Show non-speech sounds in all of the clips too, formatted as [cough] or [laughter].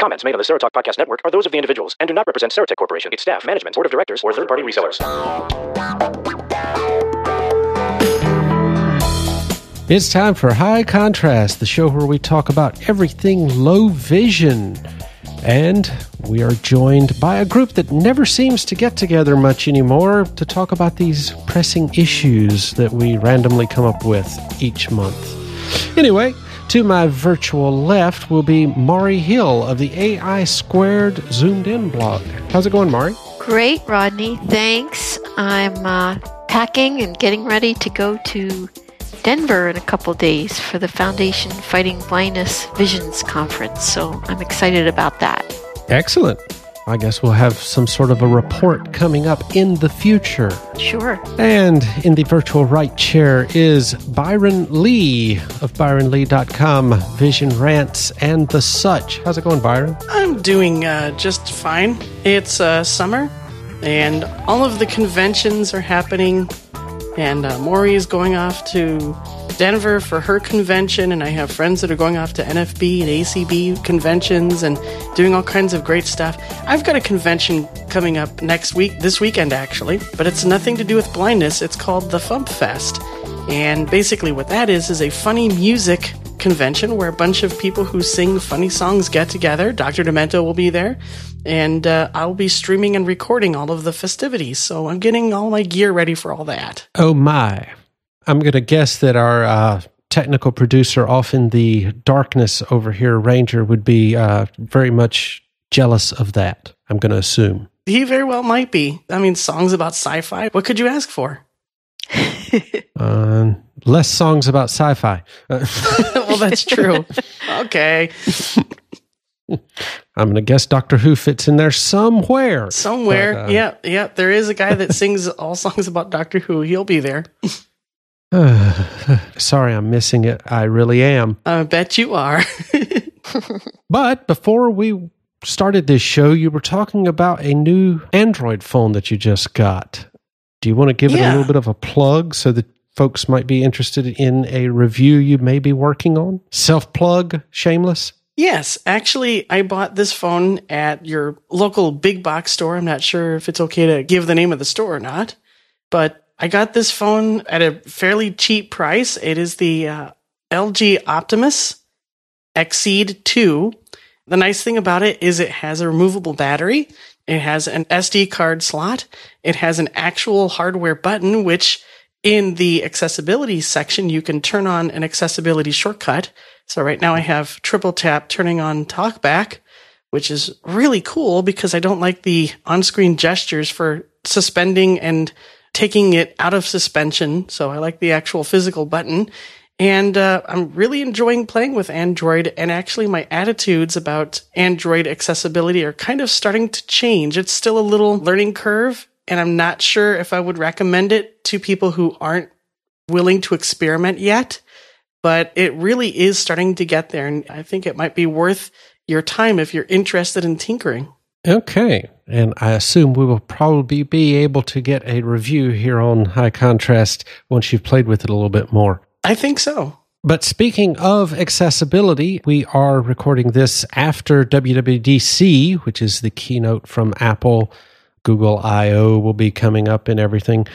Comments made on the Serotalk Podcast Network are those of the individuals and do not represent Serotek Corporation, its staff, management, board of directors, or third-party resellers. It's time for High Contrast, the show where we talk about everything low vision. And we are joined by a group that never seems to get together much anymore to talk about these pressing issues that we randomly come up with each month. Anyway, to my virtual left will be Mari Hill of the AI Squared Zoomed In blog. How's it going, Mari? Great, Rodney. Thanks. I'm uh, packing and getting ready to go to Denver in a couple days for the Foundation Fighting Blindness Visions Conference. So I'm excited about that. Excellent. I guess we'll have some sort of a report coming up in the future. Sure. And in the virtual right chair is Byron Lee of ByronLee.com, Vision Rants, and the such. How's it going, Byron? I'm doing uh, just fine. It's uh, summer, and all of the conventions are happening and uh, Maury is going off to Denver for her convention, and I have friends that are going off to NFB and ACB conventions and doing all kinds of great stuff. I've got a convention coming up next week, this weekend actually, but it's nothing to do with blindness. It's called the Fump Fest. And basically, what that is, is a funny music convention where a bunch of people who sing funny songs get together. Dr. Demento will be there and uh, I'll be streaming and recording all of the festivities. So I'm getting all my gear ready for all that. Oh my! I'm going to guess that our uh, technical producer, off in the darkness over here, Ranger, would be uh, very much jealous of that. I'm going to assume he very well might be. I mean, songs about sci-fi. What could you ask for? [laughs] uh, less songs about sci-fi. [laughs] well, that's true. okay. I'm going to guess Doctor Who fits in there somewhere. Somewhere. But, uh, yeah, yeah. There is a guy that sings all songs about Doctor Who. He'll be there. [sighs] sorry, I'm missing it. I really am. I bet you are. [laughs] but before we started this show, you were talking about a new Android phone that you just got. Do you want to give yeah. it a little bit of a plug so that folks might be interested in a review you may be working on? Self plug, shameless? Yes, actually, I bought this phone at your local big box store. I'm not sure if it's okay to give the name of the store or not, but I got this phone at a fairly cheap price. It is the uh, LG Optimus Exceed 2. The nice thing about it is it has a removable battery. It has an SD card slot. It has an actual hardware button, which in the accessibility section, you can turn on an accessibility shortcut so right now I have triple tap turning on talkback, which is really cool because I don't like the on-screen gestures for suspending and taking it out of suspension. So I like the actual physical button. And uh, I'm really enjoying playing with Android. And actually, my attitudes about Android accessibility are kind of starting to change. It's still a little learning curve, and I'm not sure if I would recommend it to people who aren't willing to experiment yet but it really is starting to get there. And I think it might be worth your time if you're interested in tinkering. Okay. And I assume we will probably be able to get a review here on High Contrast once you've played with it a little bit more. I think so. But speaking of accessibility, we are recording this after WWDC, which is the keynote from Apple. Google I/O will be coming up and everything.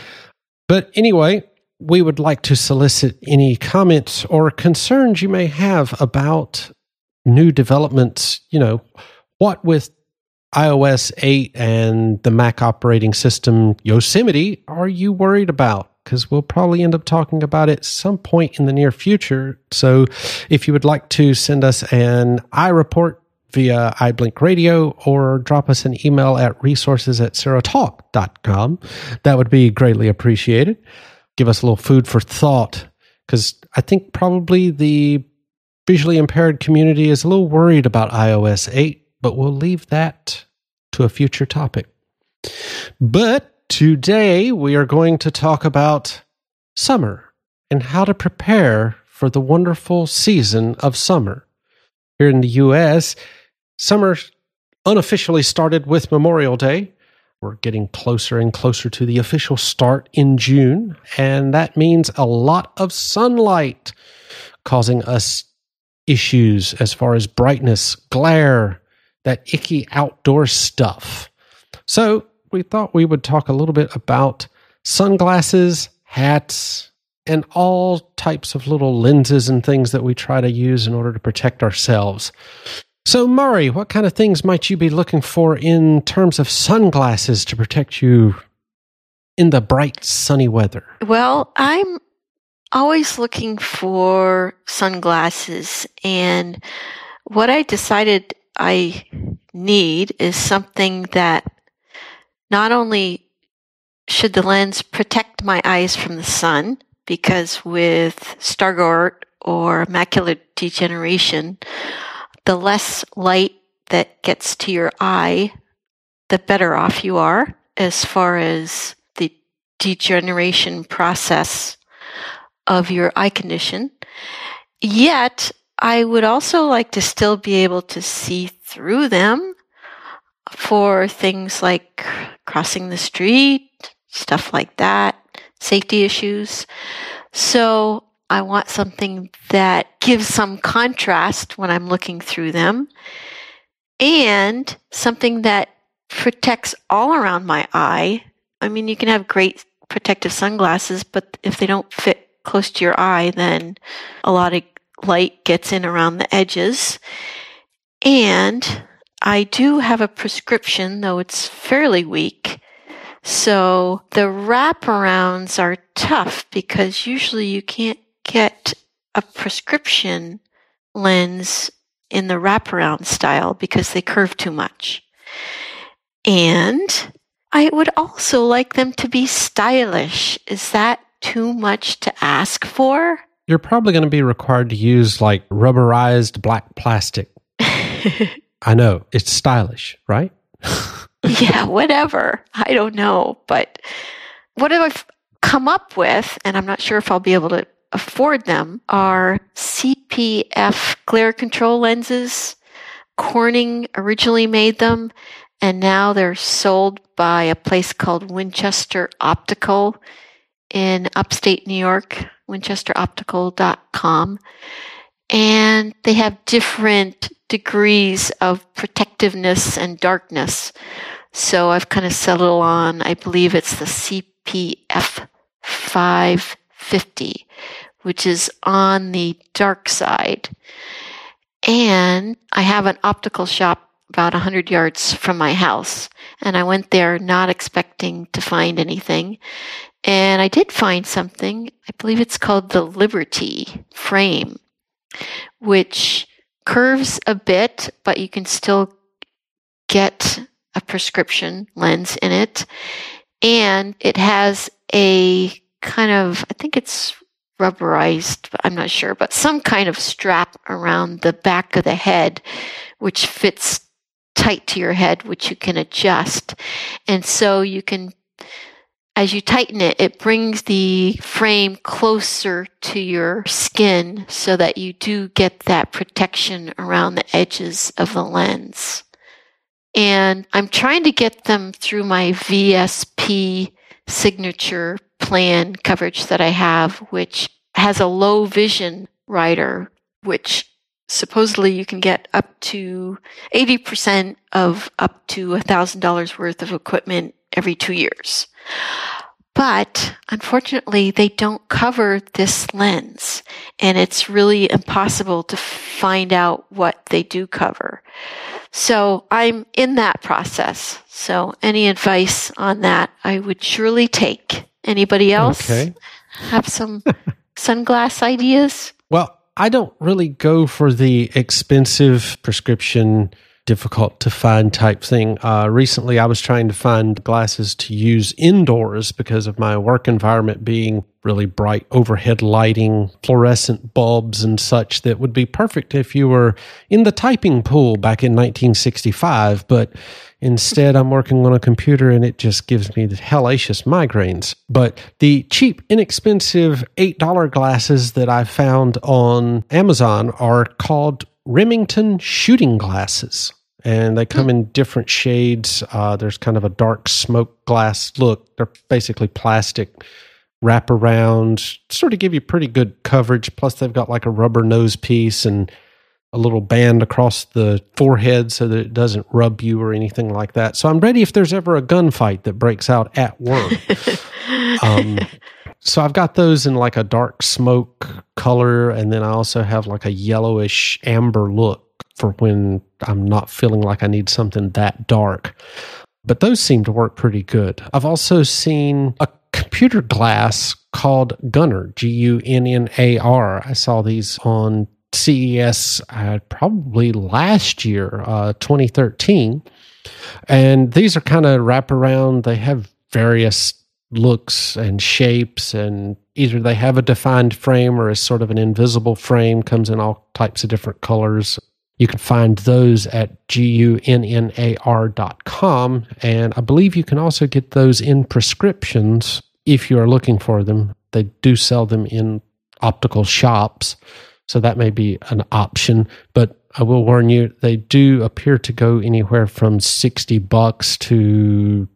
But anyway, we would like to solicit any comments or concerns you may have about new developments. You know, what with iOS 8 and the Mac operating system Yosemite are you worried about? Because we'll probably end up talking about it some point in the near future. So if you would like to send us an iReport via iBlink Radio or drop us an email at resources at serotalk.com, that would be greatly appreciated give us a little food for thought because I think probably the visually impaired community is a little worried about iOS 8, but we'll leave that to a future topic. But today we are going to talk about summer and how to prepare for the wonderful season of summer. Here in the US, summer unofficially started with Memorial Day, we're getting closer and closer to the official start in June, and that means a lot of sunlight causing us issues as far as brightness, glare, that icky outdoor stuff. So we thought we would talk a little bit about sunglasses, hats, and all types of little lenses and things that we try to use in order to protect ourselves. So, Murray, what kind of things might you be looking for in terms of sunglasses to protect you in the bright, sunny weather? Well, I'm always looking for sunglasses, and what I decided I need is something that not only should the lens protect my eyes from the sun, because with Stargardt or macular degeneration, the less light that gets to your eye, the better off you are as far as the degeneration process of your eye condition. Yet, I would also like to still be able to see through them for things like crossing the street, stuff like that, safety issues. So I want something that gives some contrast when I'm looking through them and something that protects all around my eye. I mean, you can have great protective sunglasses, but if they don't fit close to your eye, then a lot of light gets in around the edges. And I do have a prescription, though it's fairly weak. So the wraparounds are tough because usually you can't get a prescription lens in the wraparound style because they curve too much. And I would also like them to be stylish. Is that too much to ask for? You're probably going to be required to use like rubberized black plastic. [laughs] I know, it's stylish, right? [laughs] [laughs] yeah, whatever. I don't know. But what I've come up with, and I'm not sure if I'll be able to afford them are CPF glare control lenses. Corning originally made them, and now they're sold by a place called Winchester Optical in upstate New York, winchesteroptical.com. And they have different degrees of protectiveness and darkness. So I've kind of settled on, I believe it's the CPF 550, which is on the dark side. And I have an optical shop about 100 yards from my house. And I went there not expecting to find anything. And I did find something. I believe it's called the Liberty frame, which curves a bit, but you can still get a prescription lens in it. And it has a kind of, I think it's rubberized, but I'm not sure, but some kind of strap around the back of the head, which fits tight to your head, which you can adjust. And so you can, as you tighten it, it brings the frame closer to your skin so that you do get that protection around the edges of the lens. And I'm trying to get them through my VSP signature plan coverage that I have, which has a low vision rider, which supposedly you can get up to 80% of up to $1,000 worth of equipment every two years. But unfortunately, they don't cover this lens, and it's really impossible to find out what they do cover. So I'm in that process. So any advice on that, I would surely take. Anybody else Okay. have some [laughs] sunglass ideas? Well, I don't really go for the expensive prescription, difficult to find type thing. Uh, recently, I was trying to find glasses to use indoors because of my work environment being really bright overhead lighting, fluorescent bulbs, and such that would be perfect if you were in the typing pool back in 1965. But Instead, I'm working on a computer and it just gives me the hellacious migraines. But the cheap, inexpensive $8 glasses that I found on Amazon are called Remington shooting glasses. And they come in different shades. Uh, there's kind of a dark smoke glass look. They're basically plastic wrap around, sort of give you pretty good coverage. Plus, they've got like a rubber nose piece and a little band across the forehead so that it doesn't rub you or anything like that. So I'm ready if there's ever a gunfight that breaks out at work. [laughs] um, so I've got those in like a dark smoke color, and then I also have like a yellowish amber look for when I'm not feeling like I need something that dark. But those seem to work pretty good. I've also seen a computer glass called Gunnar, G U N N A R. I saw these on CES uh, probably last year, uh, 2013. And these are kind of wraparound. They have various looks and shapes, and either they have a defined frame or a sort of an invisible frame, comes in all types of different colors. You can find those at gunnar dot com. And I believe you can also get those in prescriptions if you are looking for them. They do sell them in optical shops. So that may be an option. But I will warn you, they do appear to go anywhere from 60 bucks to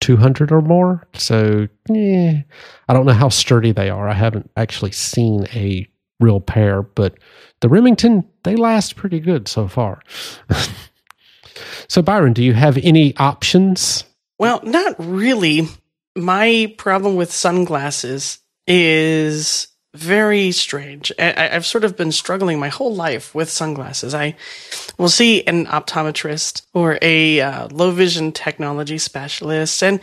200 or more. So eh, I don't know how sturdy they are. I haven't actually seen a real pair, but the Remington, they last pretty good so far. [laughs] so, Byron, do you have any options? Well, not really. My problem with sunglasses is very strange. I, have sort of been struggling my whole life with sunglasses. I will see an optometrist or a uh, low vision technology specialist, and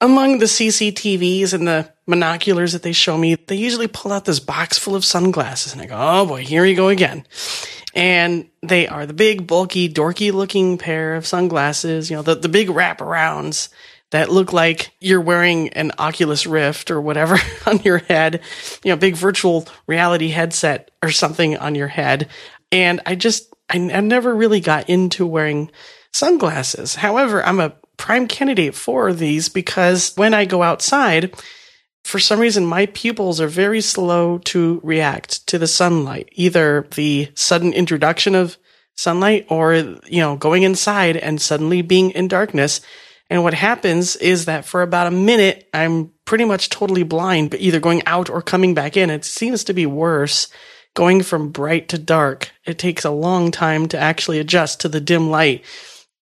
among the CCTVs and the monoculars that they show me, they usually pull out this box full of sunglasses, and I go, "Oh boy, here we go again." And they are the big, bulky, dorky looking pair of sunglasses, you know, the, the big wraparounds that look like you're wearing an Oculus Rift or whatever [laughs] on your head, you know, big virtual reality headset or something on your head. And I just, I, I never really got into wearing sunglasses. However, I'm a prime candidate for these because when I go outside, for some reason, my pupils are very slow to react to the sunlight, either the sudden introduction of sunlight or, you know, going inside and suddenly being in darkness. And what happens is that for about a minute, I'm pretty much totally blind, but either going out or coming back in. It seems to be worse going from bright to dark. It takes a long time to actually adjust to the dim light.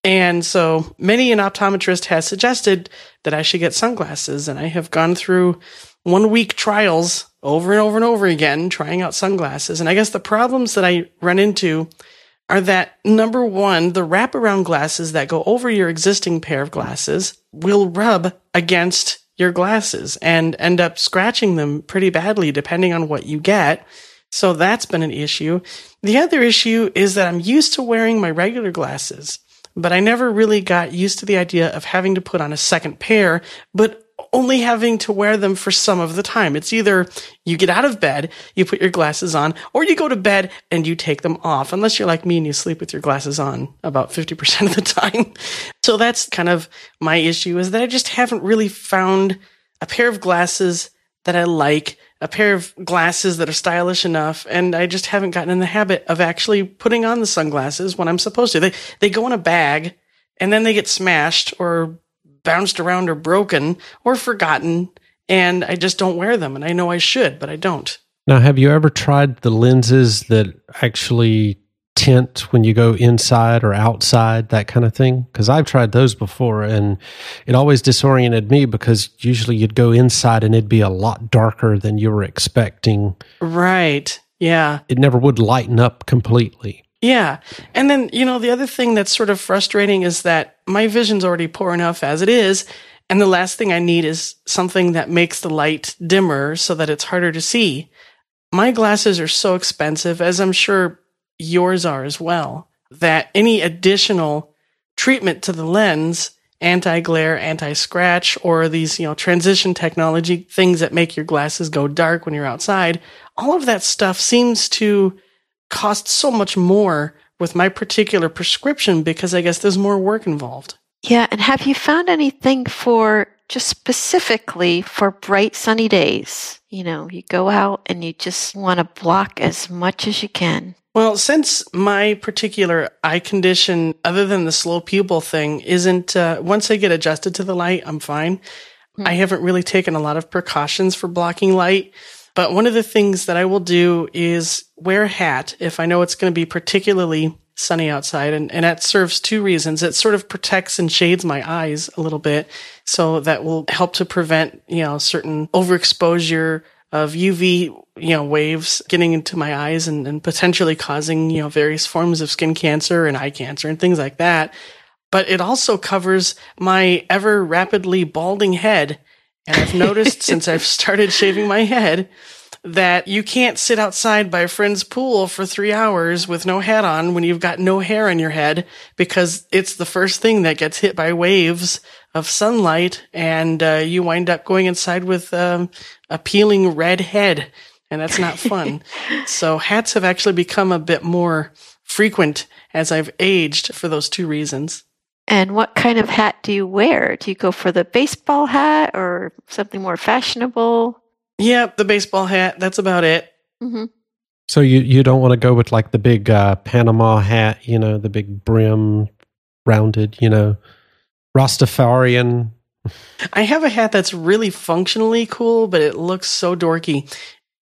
And so many an optometrist has suggested that I should get sunglasses. And I have gone through one week trials over and over and over again, trying out sunglasses. And I guess the problems that I run into are that number one, the wraparound glasses that go over your existing pair of glasses will rub against your glasses and end up scratching them pretty badly depending on what you get. So that's been an issue. The other issue is that I'm used to wearing my regular glasses, but I never really got used to the idea of having to put on a second pair, but only having to wear them for some of the time. It's either you get out of bed, you put your glasses on, or you go to bed and you take them off, unless you're like me and you sleep with your glasses on about 50% of the time. [laughs] So that's kind of my issue is that I just haven't really found a pair of glasses that I like, a pair of glasses that are stylish enough, and I just haven't gotten in the habit of actually putting on the sunglasses when I'm supposed to. They they go in a bag and then they get smashed or bounced around or broken or forgotten, and I just don't wear them. And I know I should, but I don't. Now, have you ever tried the lenses that actually tint when you go inside or outside, that kind of thing? Because I've tried those before and it always disoriented me because usually you'd go inside and it'd be a lot darker than you were expecting. Right. Yeah. It never would lighten up completely. Yeah. And then, you know, the other thing that's sort of frustrating is that my vision's already poor enough as it is. And the last thing I need is something that makes the light dimmer so that it's harder to see. My glasses are so expensive, as I'm sure yours are as well, that any additional treatment to the lens, anti-glare, anti-scratch, or these, you know, transition technology things that make your glasses go dark when you're outside, all of that stuff seems to cost so much more with my particular prescription because I guess there's more work involved. Yeah, and have you found anything for just specifically for bright sunny days? You know, you go out and you just want to block as much as you can. Well, since my particular eye condition, other than the slow pupil thing, isn't, uh, once I get adjusted to the light, I'm fine. Mm-hmm. I haven't really taken a lot of precautions for blocking light. But one of the things that I will do is wear a hat if I know it's going to be particularly sunny outside. And, and that serves two reasons. It sort of protects and shades my eyes a little bit. So that will help to prevent, you know, certain overexposure of UV, you know, waves getting into my eyes and, and potentially causing, you know, various forms of skin cancer and eye cancer and things like that. But it also covers my ever rapidly balding head. And I've noticed since I've [laughs] started shaving my head that you can't sit outside by a friend's pool for three hours with no hat on when you've got no hair on your head because it's the first thing that gets hit by waves of sunlight and uh, you wind up going inside with um, a peeling red head and that's not fun. [laughs] so hats have actually become a bit more frequent as I've aged for those two reasons. And what kind of hat do you wear? Do you go for the baseball hat or something more fashionable? Yeah, the baseball hat. That's about it. Mm-hmm. So you you don't want to go with like the big uh, Panama hat, you know, the big brim, rounded, you know, Rastafarian. I have a hat that's really functionally cool, but it looks so dorky.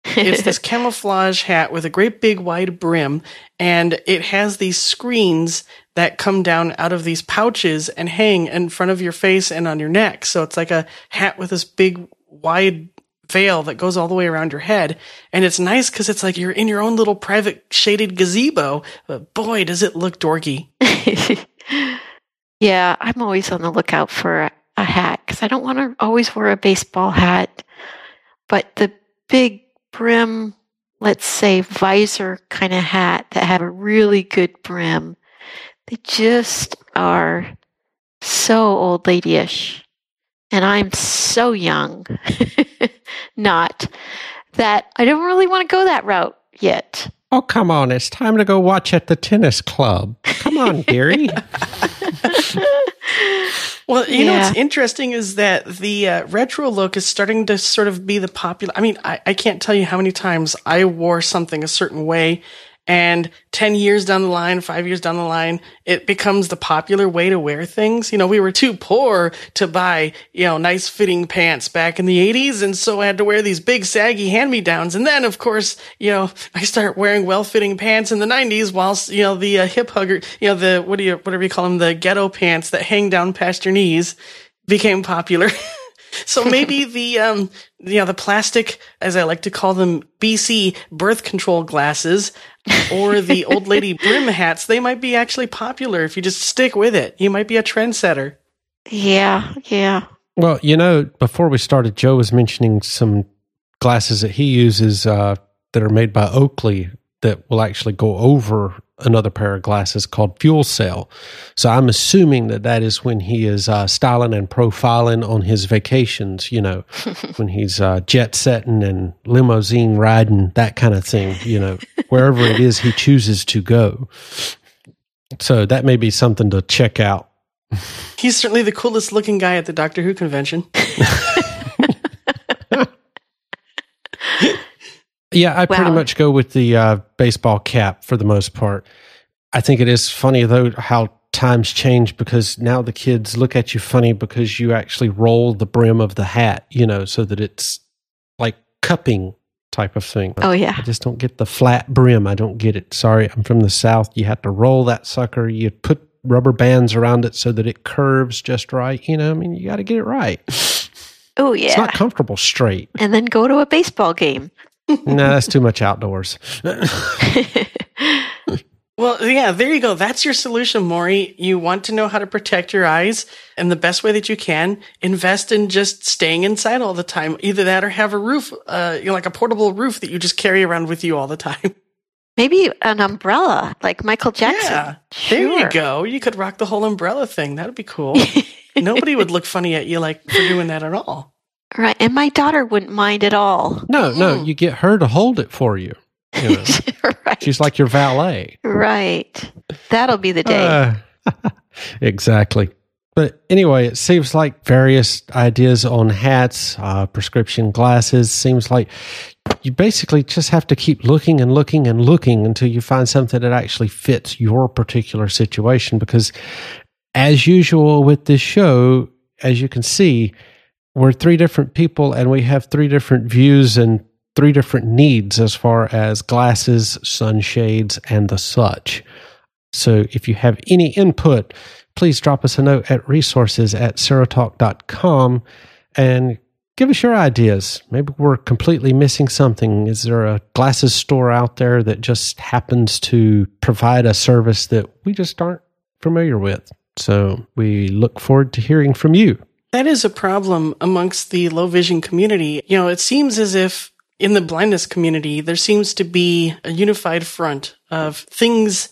It's this [laughs] camouflage hat with a great big wide brim, and it has these screens that come down out of these pouches and hang in front of your face and on your neck. So it's like a hat with this big wide veil that goes all the way around your head. And it's nice because it's like you're in your own little private shaded gazebo. But boy, does it look dorky. [laughs] yeah, I'm always on the lookout for a, hat because I don't want to always wear a baseball hat. But the big brim, let's say visor kind of hat that have a really good brim, they just are so old ladyish. And I'm so young. [laughs] Not that I don't really want to go that route yet. Oh, come on. It's time to go watch at the tennis club. Come on, Gary. [laughs] [laughs] well, you Yeah. know what's interesting is that the uh, retro look is starting to sort of be the popular. I mean, I, I can't tell you how many times I wore something a certain way, and 10 years down the line, five years down the line, it becomes the popular way to wear things. You know, we were too poor to buy, you know, nice fitting pants back in the 80s. And so I had to wear these big saggy hand me downs. And then, of course, you know, I start wearing well fitting pants in the 90s whilst, you know, the uh, hip hugger, you know, the, what do you, whatever you call them, the ghetto pants that hang down past your knees became popular. [laughs] So maybe [laughs] the um you know the plastic as I like to call them BC birth control glasses or the old lady [laughs] brim hats they might be actually popular if you just stick with it. You might be a trendsetter. Yeah, yeah. Well, you know, before we started, Joe was mentioning some glasses that he uses uh, that are made by Oakley that will actually go over another pair of glasses called Fuel Cell. So I'm assuming that that is when he is uh, styling and profiling on his vacations, you know, [laughs] when he's uh, jet setting and limousine riding, that kind of thing, you know, wherever it is he chooses to go. So that may be something to check out. He's certainly the coolest looking guy at the Doctor Who convention. [laughs] Yeah, I pretty much go with the uh, baseball cap for the most part. I think it is funny though how times change because now the kids look at you funny because you actually roll the brim of the hat, you know, so that it's like cupping type of thing. Oh yeah. I just don't get the flat brim. I don't get it. Sorry, I'm from the South. You have to roll that sucker. You put rubber bands around it so that it curves just right. You know, I mean, you got to get it right. [laughs] Oh yeah. It's not comfortable straight. and then go to a baseball game. No, that's too much outdoors. [laughs] Well, yeah, there you go. That's your solution, Maury. You want to know how to protect your eyes, and the best way that you can, invest in just staying inside all the time. Either that or have a roof, uh, you know, like a portable roof that you just carry around with you all the time. [laughs] Maybe an umbrella like Michael Jackson. Yeah, there you go. You could rock the whole umbrella thing. That'd be cool. [laughs] Nobody would look funny at you like for doing that at all. Right. And my daughter wouldn't mind at all. No, no, Mm. you get her to hold it for you. you know. [laughs] right. She's like your valet. right. That'll be the day. Uh, [laughs] exactly. But anyway, it seems like various ideas on hats, uh, prescription glasses. Seems like you basically just have to keep looking and looking and looking until you find something that actually fits your particular situation. Because, as usual with this show, as you can see, we're three different people and we have three different views and three different needs as far as glasses, sunshades, and the such. So if you have any input, please drop us a note at resources at serotalk.com and give us your ideas. Maybe we're completely missing something. Is there a glasses store out there that just happens to provide a service that we just aren't familiar with? So we look forward to hearing from you. That is a problem amongst the low vision community. You know, it seems as if in the blindness community, there seems to be a unified front of things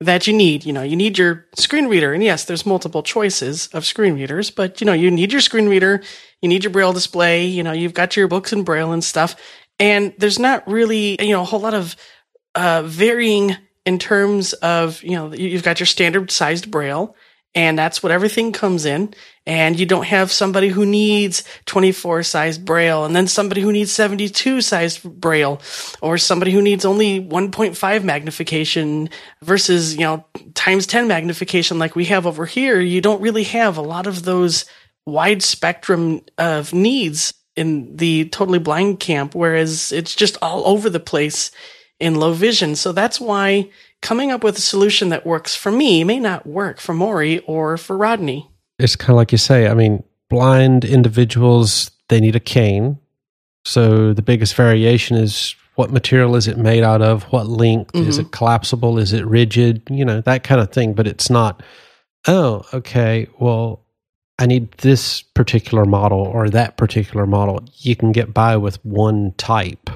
that you need. You know, you need your screen reader. And yes, there's multiple choices of screen readers, but you know, you need your screen reader, you need your braille display, you know, you've got your books in braille and stuff. And there's not really, you know, a whole lot of uh, varying in terms of, you know, you've got your standard sized braille and that's what everything comes in. And you don't have somebody who needs 24 size braille and then somebody who needs 72 size braille or somebody who needs only 1.5 magnification versus, you know, times 10 magnification like we have over here. You don't really have a lot of those wide spectrum of needs in the totally blind camp, whereas it's just all over the place in low vision. So that's why coming up with a solution that works for me may not work for Maury or for Rodney. It's kind of like you say. I mean, blind individuals, they need a cane. So the biggest variation is what material is it made out of? What length? Mm-hmm. Is it collapsible? Is it rigid? You know, that kind of thing. But it's not, oh, okay, well, I need this particular model or that particular model. You can get by with one type.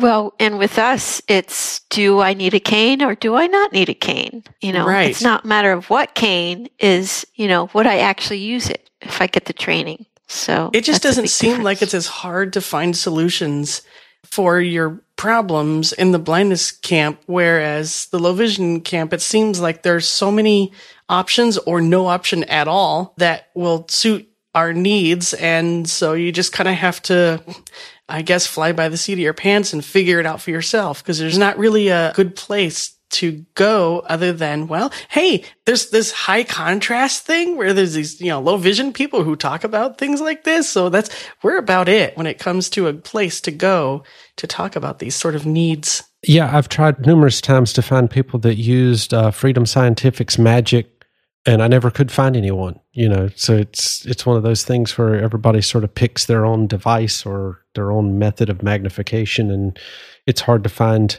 Well, and with us, it's do I need a cane or do I not need a cane? You know, right. it's not a matter of what cane is, you know, would I actually use it if I get the training? So it just doesn't seem difference. like it's as hard to find solutions for your problems in the blindness camp, whereas the low vision camp, it seems like there's so many options or no option at all that will suit our needs. And so you just kind of have to I guess, fly by the seat of your pants and figure it out for yourself because there's not really a good place to go other than, well, hey, there's this high contrast thing where there's these, you know, low vision people who talk about things like this. So that's, we're about it when it comes to a place to go to talk about these sort of needs. Yeah, I've tried numerous times to find people that used uh, Freedom Scientific's magic and I never could find anyone, you know. So it's it's one of those things where everybody sort of picks their own device or their own method of magnification, and it's hard to find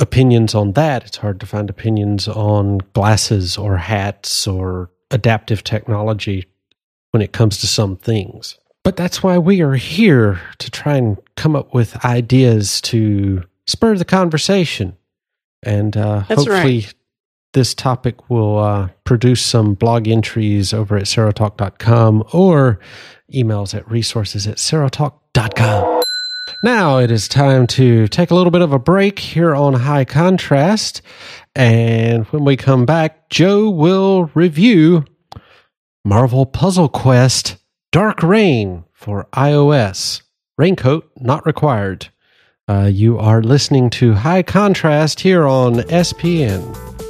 opinions on that. It's hard to find opinions on glasses or hats or adaptive technology when it comes to some things. But that's why we are here to try and come up with ideas to spur the conversation and uh, hopefully right this topic will uh, produce some blog entries over at serotalk.com or emails at resources at serotalk.com. Now it is time to take a little bit of a break here on High Contrast. And when we come back, Joe will review Marvel Puzzle Quest Dark Reign for iOS. Raincoat not required. Uh, you are listening to High Contrast here on SPN.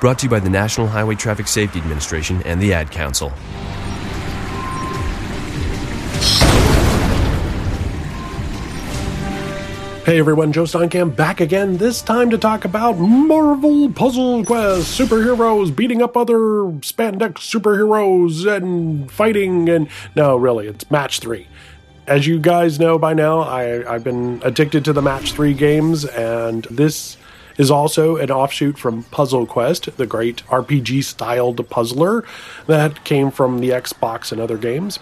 Brought to you by the National Highway Traffic Safety Administration and the Ad Council. Hey everyone, Joe Steinkamp back again, this time to talk about Marvel Puzzle Quest superheroes beating up other spandex superheroes and fighting and no, really, it's match three. as you guys know by now, I, I've been addicted to the Match 3 games, and this is also an offshoot from Puzzle Quest, the great RPG styled puzzler that came from the Xbox and other games.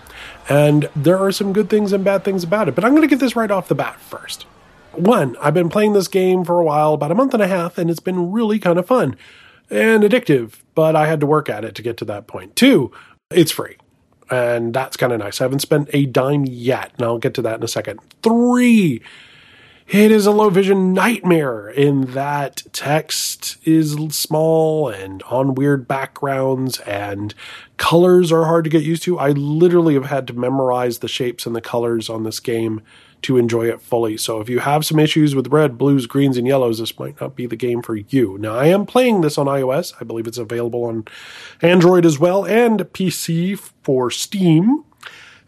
And there are some good things and bad things about it, but I'm going to get this right off the bat first. One, I've been playing this game for a while, about a month and a half, and it's been really kind of fun and addictive, but I had to work at it to get to that point. Two, it's free. And that's kind of nice. I haven't spent a dime yet, and I'll get to that in a second. Three, it is a low vision nightmare in that text is small and on weird backgrounds and colors are hard to get used to. I literally have had to memorize the shapes and the colors on this game to enjoy it fully. So if you have some issues with red, blues, greens, and yellows, this might not be the game for you. Now, I am playing this on iOS. I believe it's available on Android as well and PC for Steam.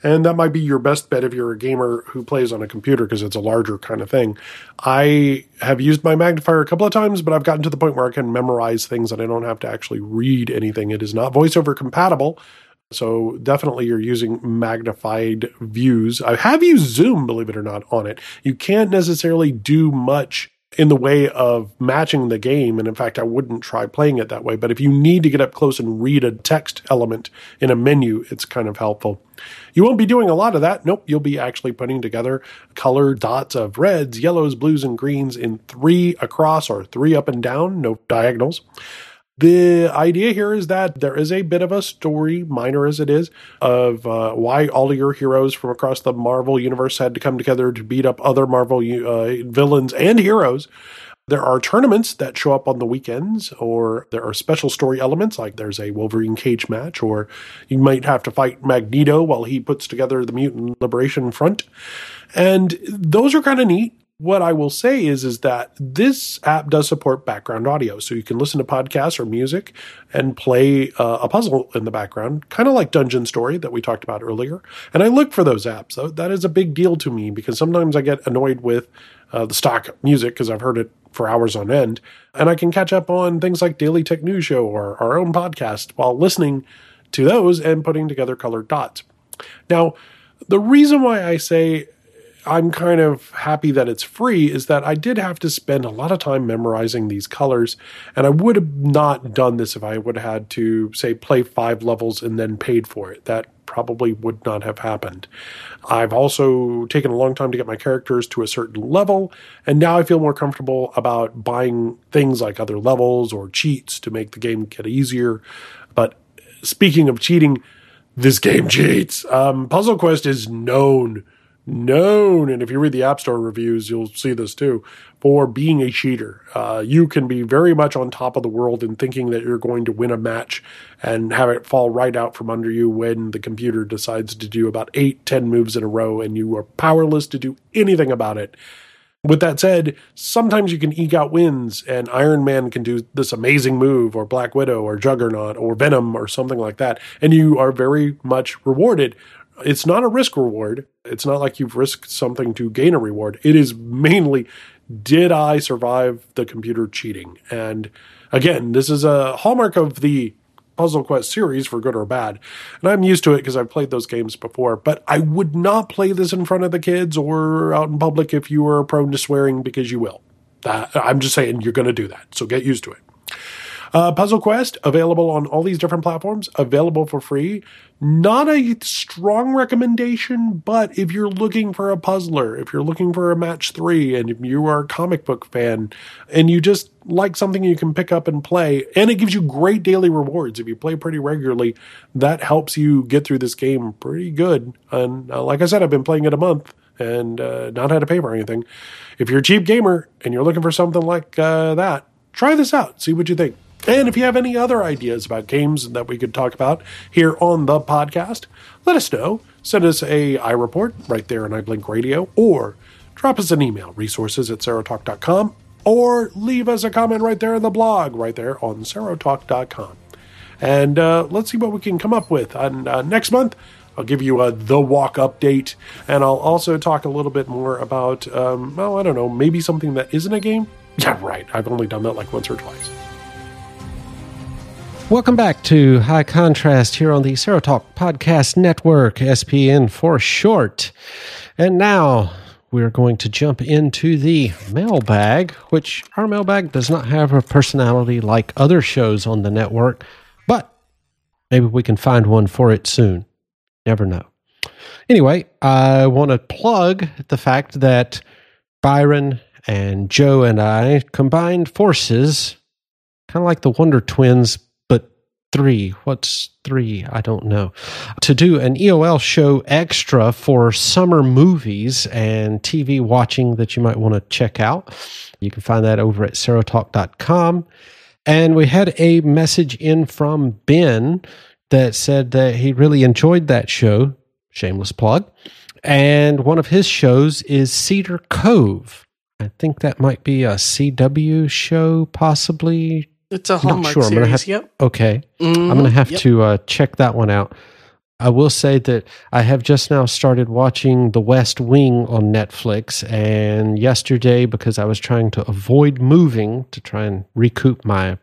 And that might be your best bet if you're a gamer who plays on a computer because it's a larger kind of thing. I have used my magnifier a couple of times, but I've gotten to the point where I can memorize things and I don't have to actually read anything. It is not voiceover compatible. So definitely you're using magnified views. I have used Zoom, believe it or not, on it. You can't necessarily do much in the way of matching the game. And in fact, I wouldn't try playing it that way. But if you need to get up close and read a text element in a menu, it's kind of helpful. You won't be doing a lot of that. Nope. You'll be actually putting together color dots of reds, yellows, blues, and greens in three across or three up and down, no diagonals. The idea here is that there is a bit of a story, minor as it is, of uh, why all of your heroes from across the Marvel universe had to come together to beat up other Marvel uh, villains and heroes. There are tournaments that show up on the weekends, or there are special story elements, like there's a Wolverine cage match, or you might have to fight Magneto while he puts together the Mutant Liberation Front. And those are kind of neat. What I will say is, is that this app does support background audio, so you can listen to podcasts or music and play uh, a puzzle in the background, kind of like Dungeon Story that we talked about earlier. And I look for those apps. That is a big deal to me because sometimes I get annoyed with uh, the stock music because I've heard it for hours on end, and I can catch up on things like Daily Tech News Show or our own podcast while listening to those and putting together colored dots. Now, the reason why I say I'm kind of happy that it's free is that I did have to spend a lot of time memorizing these colors. And I would have not done this if I would have had to, say, play five levels and then paid for it. That probably would not have happened. I've also taken a long time to get my characters to a certain level, and now I feel more comfortable about buying things like other levels or cheats to make the game get easier. But speaking of cheating, this [laughs] game cheats. Um, Puzzle Quest is known known, and if you read the App Store reviews, you'll see this too, for being a cheater. Uh, you can be very much on top of the world in thinking that you're going to win a match and have it fall right out from under you when the computer decides to do about eight, ten moves in a row, and you are powerless to do anything about it. With that said, sometimes you can eke out wins, and Iron Man can do this amazing move, or Black Widow, or Juggernaut, or Venom, or something like that, and you are very much rewarded it's not a risk reward. It's not like you've risked something to gain a reward. It is mainly, did I survive the computer cheating? And again, this is a hallmark of the Puzzle Quest series for good or bad. And I'm used to it because I've played those games before, but I would not play this in front of the kids or out in public if you are prone to swearing because you will. That, I'm just saying you're going to do that. So get used to it. Uh, Puzzle Quest, available on all these different platforms, available for free. Not a strong recommendation, but if you're looking for a puzzler, if you're looking for a match three, and if you are a comic book fan, and you just like something you can pick up and play, and it gives you great daily rewards. If you play pretty regularly, that helps you get through this game pretty good. And uh, like I said, I've been playing it a month and uh, not had to pay for anything. If you're a cheap gamer and you're looking for something like uh, that, try this out. See what you think. And if you have any other ideas about games that we could talk about here on the podcast, let us know. Send us a iReport right there on iBlink Radio, or drop us an email, resources at serotalk.com, or leave us a comment right there in the blog, right there on serotalk.com. And uh, let's see what we can come up with. And uh, next month, I'll give you a The Walk update, and I'll also talk a little bit more about, um, well, I don't know, maybe something that isn't a game? Yeah, right. I've only done that like once or twice. Welcome back to High Contrast here on the Serotalk Podcast Network, SPN for short. And now we're going to jump into the mailbag, which our mailbag does not have a personality like other shows on the network, but maybe we can find one for it soon. Never know. Anyway, I want to plug the fact that Byron and Joe and I combined forces, kind of like the Wonder Twins, three. What's three? I don't know. To do an EOL show extra for summer movies and TV watching that you might want to check out. You can find that over at serotalk.com. And we had a message in from Ben that said that he really enjoyed that show. Shameless plug. And one of his shows is Cedar Cove. I think that might be a CW show, possibly. It's a Hallmark sure. I'm series. have- yep. Okay. I'm Mhm, going to have yep. to uh, check that one out. I will say that I have just now started watching The West Wing on Netflix. And yesterday, because I was trying to avoid moving to try and recoup my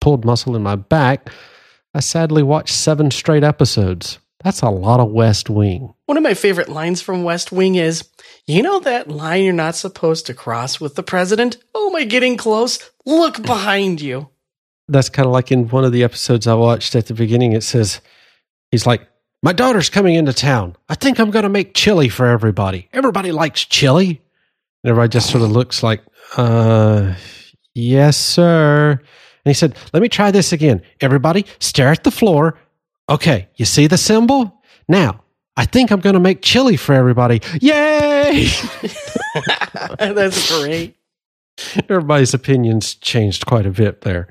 pulled muscle in my back, I sadly watched seven straight episodes. That's a lot of West Wing. One of my favorite lines from West Wing is, "You know that line you're not supposed to cross with the president? Oh am I getting close! Look behind you." That's kind of like in one of the episodes I watched at the beginning. It says, he's like, My daughter's coming into town. I think I'm going to make chili for everybody. Everybody likes chili. And everybody just sort of looks like, uh, yes, sir. And he said, Let me try this again. Everybody, stare at the floor. Okay, you see the symbol? Now, I think I'm going to make chili for everybody. Yay! [laughs] That's great. [laughs] Everybody's opinions changed quite a bit there.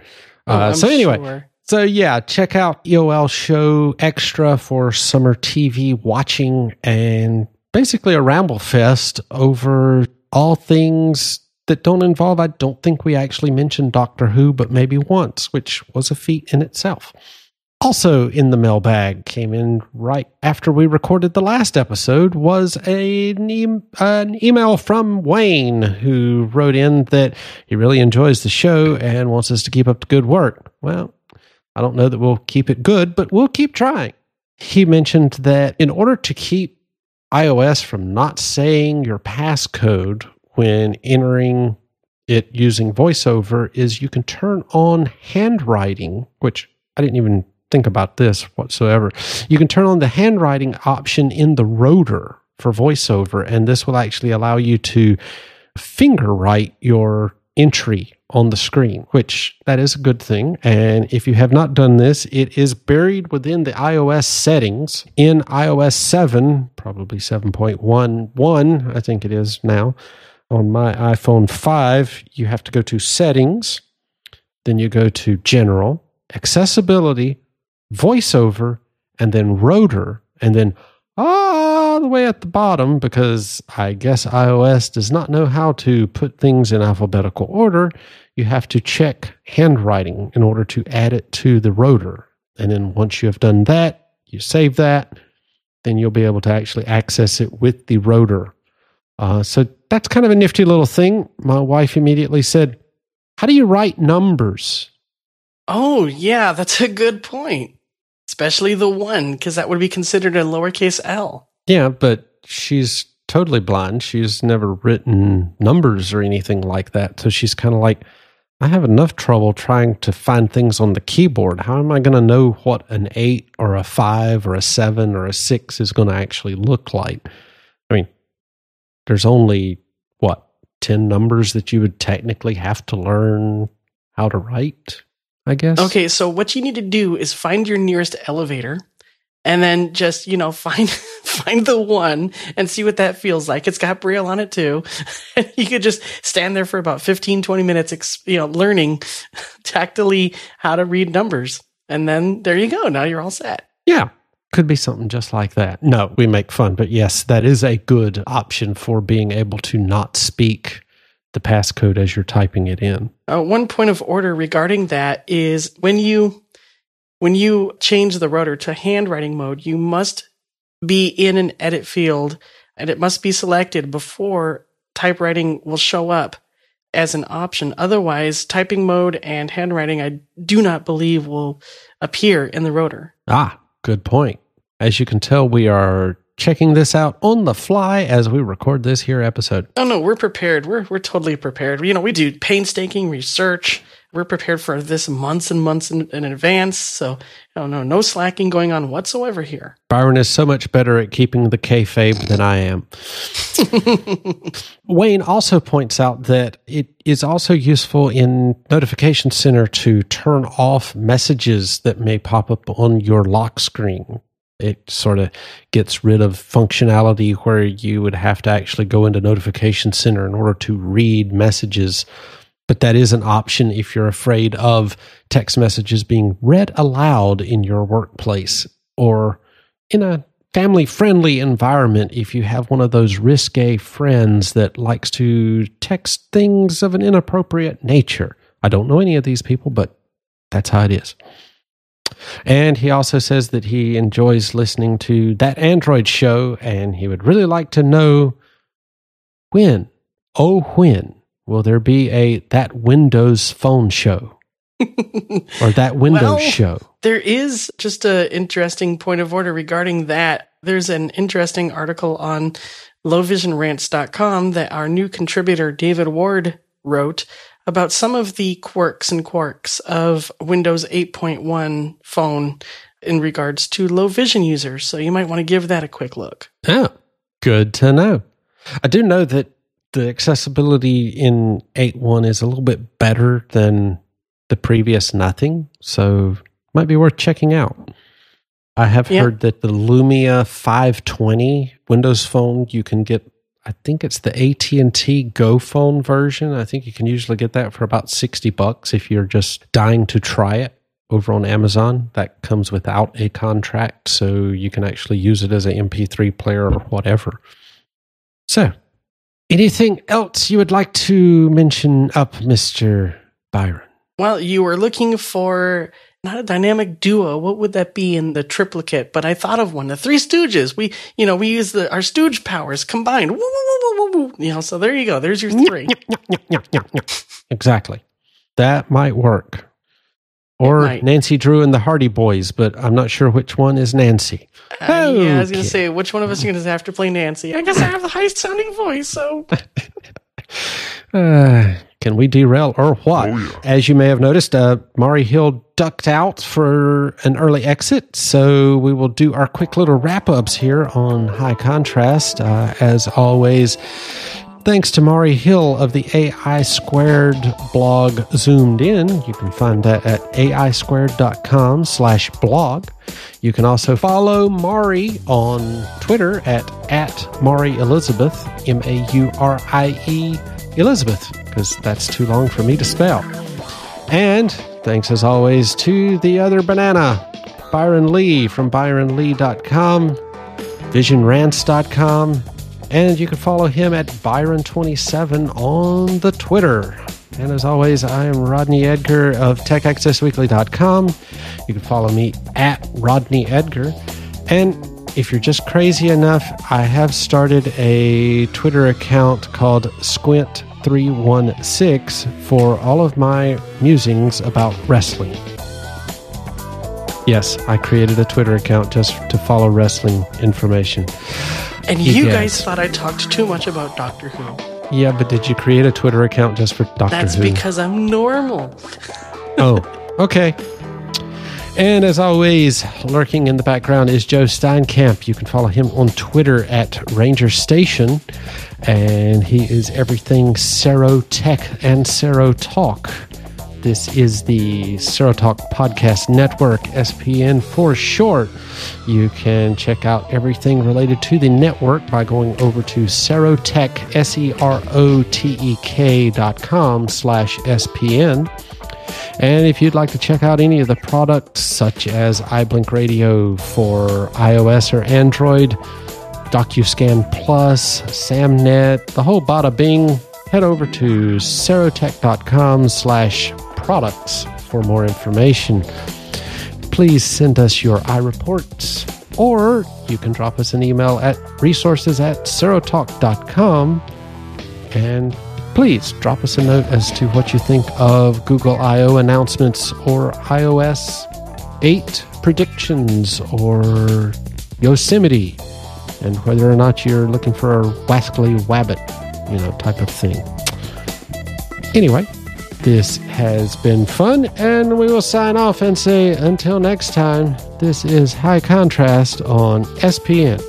Oh, Uh, so, anyway, sure. so yeah, check out EOL Show Extra for summer TV watching and basically a ramble fest over all things that don't involve. I don't think we actually mentioned Doctor Who, but maybe once, which was a feat in itself. Also in the mailbag came in right after we recorded the last episode was a, an, email from Wayne who wrote in that he really enjoys the show and wants us to keep up the good work. Well, I don't know that we'll keep it good, but we'll keep trying. He mentioned that in order to keep iOS from not saying your passcode when entering it using voiceover is you can turn on handwriting, which I didn't even think about this whatsoever. You can turn on the handwriting option in the rotor for voiceover, and this will actually allow you to finger write your entry on the screen, which that is a good thing. And if you have not done this, it is buried within the iOS settings in iOS 7, probably 7.11, I think it is now. On my iPhone 5, you have to go to settings, then you go to general, accessibility, voiceover, and then rotor, and then all the way at the bottom because I guess iOS does not know how to put things in alphabetical order. You have to check handwriting in order to add it to the rotor. And then once you have done that, you save that, then you'll be able to actually access it with the rotor. Uh, so that's kind of a nifty little thing. My wife immediately said, How do you write numbers? Oh, yeah, that's a good point. Especially the one, because that would be considered a lowercase l. Yeah, but she's totally blind. She's never written numbers or anything like that. So she's kind of like, I have enough trouble trying to find things on the keyboard. How am I going to know what an eight or a five or a seven or a six is going to actually look like? I mean, there's only what, 10 numbers that you would technically have to learn how to write, I guess. Okay, so what you need to do is find your nearest elevator and then just, you know, [laughs] find find the one and see what that feels like. It's got braille on it too. [laughs] you could just stand there for about 15 20 minutes ex- you know, learning [laughs] tactily how to read numbers. And then there you go. Now you're all set. Yeah. Could be something just like that. No, we make fun, but yes, that is a good option for being able to not speak the passcode as you're typing it in. Uh, one point of order regarding that is when you when you change the rotor to handwriting mode, you must be in an edit field and it must be selected before typewriting will show up as an option. Otherwise, typing mode and handwriting, I do not believe will appear in the rotor. Ah, good point. As you can tell, we are checking this out on the fly as we record this here episode. Oh no, we're prepared. We're we're totally prepared. You know, we do painstaking research. We're prepared for this months and months in, in advance. So, no, no, no slacking going on whatsoever here. Byron is so much better at keeping the kayfabe than I am. [laughs] Wayne also points out that it is also useful in Notification Center to turn off messages that may pop up on your lock screen. It sort of gets rid of functionality where you would have to actually go into Notification Center in order to read messages but that is an option if you're afraid of text messages being read aloud in your workplace or in a family friendly environment if you have one of those risque friends that likes to text things of an inappropriate nature. I don't know any of these people, but that's how it is. And he also says that he enjoys listening to that Android show and he would really like to know when, oh, when will there be a that Windows phone show? [laughs] or that Windows well, show? There is just an interesting point of order regarding that. There's an interesting article on lowvisionrants.com that our new contributor David Ward wrote about some of the quirks and quarks of Windows 8.1 phone in regards to low vision users. So you might want to give that a quick look. Oh, good to know. I do know that the accessibility in 8.1 is a little bit better than the previous nothing, so might be worth checking out. I have yeah. heard that the Lumia 520 Windows phone you can get I think it's the AT&T Go phone version. I think you can usually get that for about 60 bucks if you're just dying to try it over on Amazon. That comes without a contract, so you can actually use it as an MP3 player or whatever. So, Anything else you would like to mention up, Mr. Byron? Well, you were looking for not a dynamic duo. What would that be in the triplicate? But I thought of one. The Three Stooges. We, you know, we use the our Stooge powers combined. Woo, woo, woo, you know, so there you go. There's your three. exactly. That might work. Or Nancy Drew and the Hardy Boys, but I'm not sure which one is Nancy. Uh, okay. Yeah, I was going to say, which one of us is going to have to play Nancy? I guess I have the highest sounding voice, so. [laughs] uh, can we derail or what? Oh, yeah. As you may have noticed, uh, Maurie Hill ducked out for an early exit, so we will do our quick little wrap ups here on High Contrast. Uh, as always, Thanks to Maurie Hill of the AI Squared blog Zoomed In. You can find that at aisquared.com slash blog. You can also follow Maurie on Twitter at, at Maurie Elizabeth, M A U R I E Elizabeth, because that's too long for me to spell. And thanks as always to the other banana, Byron Lee from byronlee.com, visionrants.com, and you can follow him at Byron27 on the Twitter. And as always, I am Rodney Edgar of TechAccessWeekly.com. You can follow me at Rodney Edgar. And if you're just crazy enough, I have started a Twitter account called Squint316 for all of my musings about wrestling. Yes, I created a Twitter account just to follow wrestling information. And you guys thought I talked too much about Doctor Who. Yeah, but did you create a Twitter account just for Doctor That's Who? That's because I'm normal. oh, [laughs] okay. And as always, lurking in the background is Joe Steinkamp. You can follow him on Twitter at Ranger Station. And he is everything Serotek and Serotalk. This is the Serotalk Podcast Network, SPN for short. You can check out everything related to the network by going over to Serotek, S-E-R-O-T-E-K dot com slash SPN. And if you'd like to check out any of the products, such as iBlink Radio for iOS or Android, DocuScan Plus, SamNet, the whole bada bing, head over to serotek.com slash products for more information. Please send us your iReports, or you can drop us an email at resources at serotalk.com. And please drop us a note as to what you think of Google I.O. announcements or iOS 8 predictions or Yosemite. and whether or not you're looking for a wascally wabbit, you know, type of thing. Anyway, this has been fun, and we will sign off and say until next time, this is High Contrast on SPN.